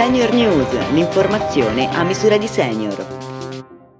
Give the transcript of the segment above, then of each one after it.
Senior News, l'informazione a misura di senior.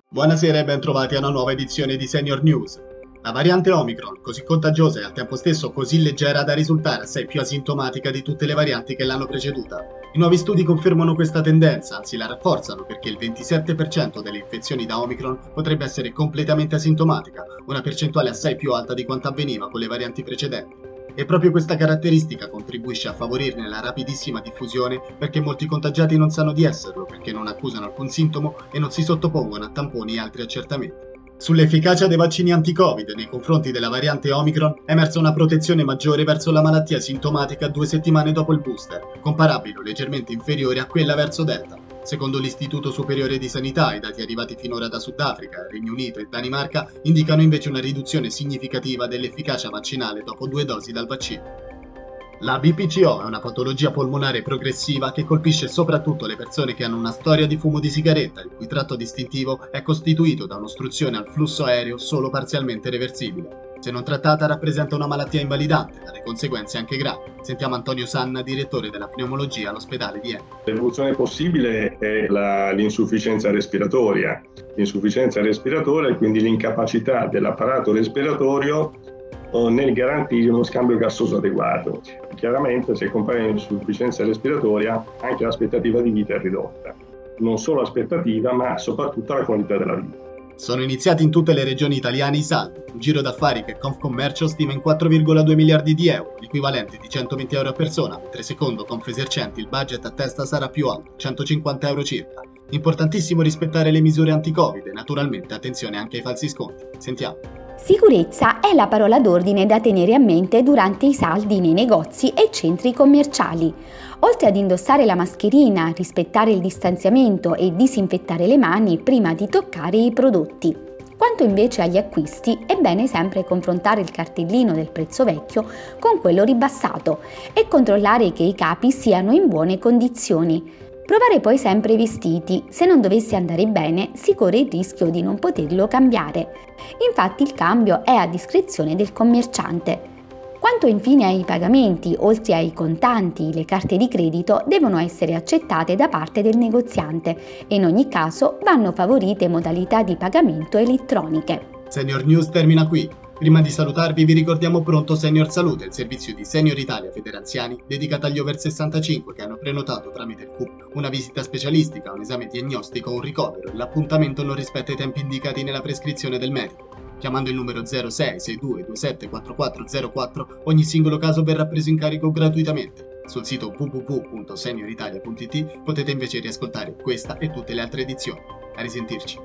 Buonasera e bentrovati a una nuova edizione di Senior News. La variante Omicron, così contagiosa e al tempo stesso così leggera da risultare assai più asintomatica di tutte le varianti che l'hanno preceduta. I nuovi studi confermano questa tendenza, anzi la rafforzano perché il 27% delle infezioni da Omicron potrebbe essere completamente asintomatica, una percentuale assai più alta di quanto avveniva con le varianti precedenti. E proprio questa caratteristica contribuisce a favorirne la rapidissima diffusione perché molti contagiati non sanno di esserlo perché non accusano alcun sintomo e non si sottopongono a tamponi e altri accertamenti. Sull'efficacia dei vaccini anti-Covid nei confronti della variante Omicron è emersa una protezione maggiore verso la malattia sintomatica due settimane dopo il booster, comparabile o leggermente inferiore a quella verso Delta. Secondo l'Istituto Superiore di Sanità, i dati arrivati finora da Sudafrica, Regno Unito e Danimarca indicano invece una riduzione significativa dell'efficacia vaccinale dopo due dosi dal vaccino. La BPCO è una patologia polmonare progressiva che colpisce soprattutto le persone che hanno una storia di fumo di sigaretta, il cui tratto distintivo è costituito da un'ostruzione al flusso aereo solo parzialmente reversibile. Se non trattata rappresenta una malattia invalidante, dalle conseguenze anche gravi. Sentiamo Antonio Sanna, direttore della pneumologia all'ospedale di Enna. L'evoluzione possibile è la, l'insufficienza respiratoria. L'insufficienza respiratoria e quindi l'incapacità dell'apparato respiratorio nel garantire uno scambio gassoso adeguato. Chiaramente se compare un'insufficienza respiratoria anche l'aspettativa di vita è ridotta. Non solo l'aspettativa ma soprattutto la qualità della vita. Sono iniziati in tutte le regioni italiane i saldi, un giro d'affari che Confcommercio stima in 4,2 miliardi di euro, l'equivalente di 120 euro a persona, mentre secondo Confesercenti il budget a testa sarà più alto, 150 euro circa. Importantissimo rispettare le misure anti-Covid e naturalmente attenzione anche ai falsi sconti. Sentiamo. Sicurezza è la parola d'ordine da tenere a mente durante i saldi nei negozi e centri commerciali. Oltre ad indossare la mascherina, rispettare il distanziamento e disinfettare le mani prima di toccare i prodotti. Quanto invece agli acquisti, è bene sempre confrontare il cartellino del prezzo vecchio con quello ribassato e controllare che i capi siano in buone condizioni. Provare poi sempre i vestiti, se non dovesse andare bene si corre il rischio di non poterlo cambiare. Infatti il cambio è a discrezione del commerciante. Quanto infine ai pagamenti, oltre ai contanti, le carte di credito devono essere accettate da parte del negoziante e in ogni caso vanno favorite modalità di pagamento elettroniche. Senior News termina qui. Prima di salutarvi vi ricordiamo Pronto Senior Salute, il servizio di Senior Italia Federanziani dedicato agli over 65 che hanno prenotato tramite il CUP una visita specialistica, un esame diagnostico o un ricovero e l'appuntamento non rispetta i tempi indicati nella prescrizione del medico. Chiamando il numero 0662274404 ogni singolo caso verrà preso in carico gratuitamente. Sul sito www.senioritalia.it potete invece riascoltare questa e tutte le altre edizioni. A risentirci.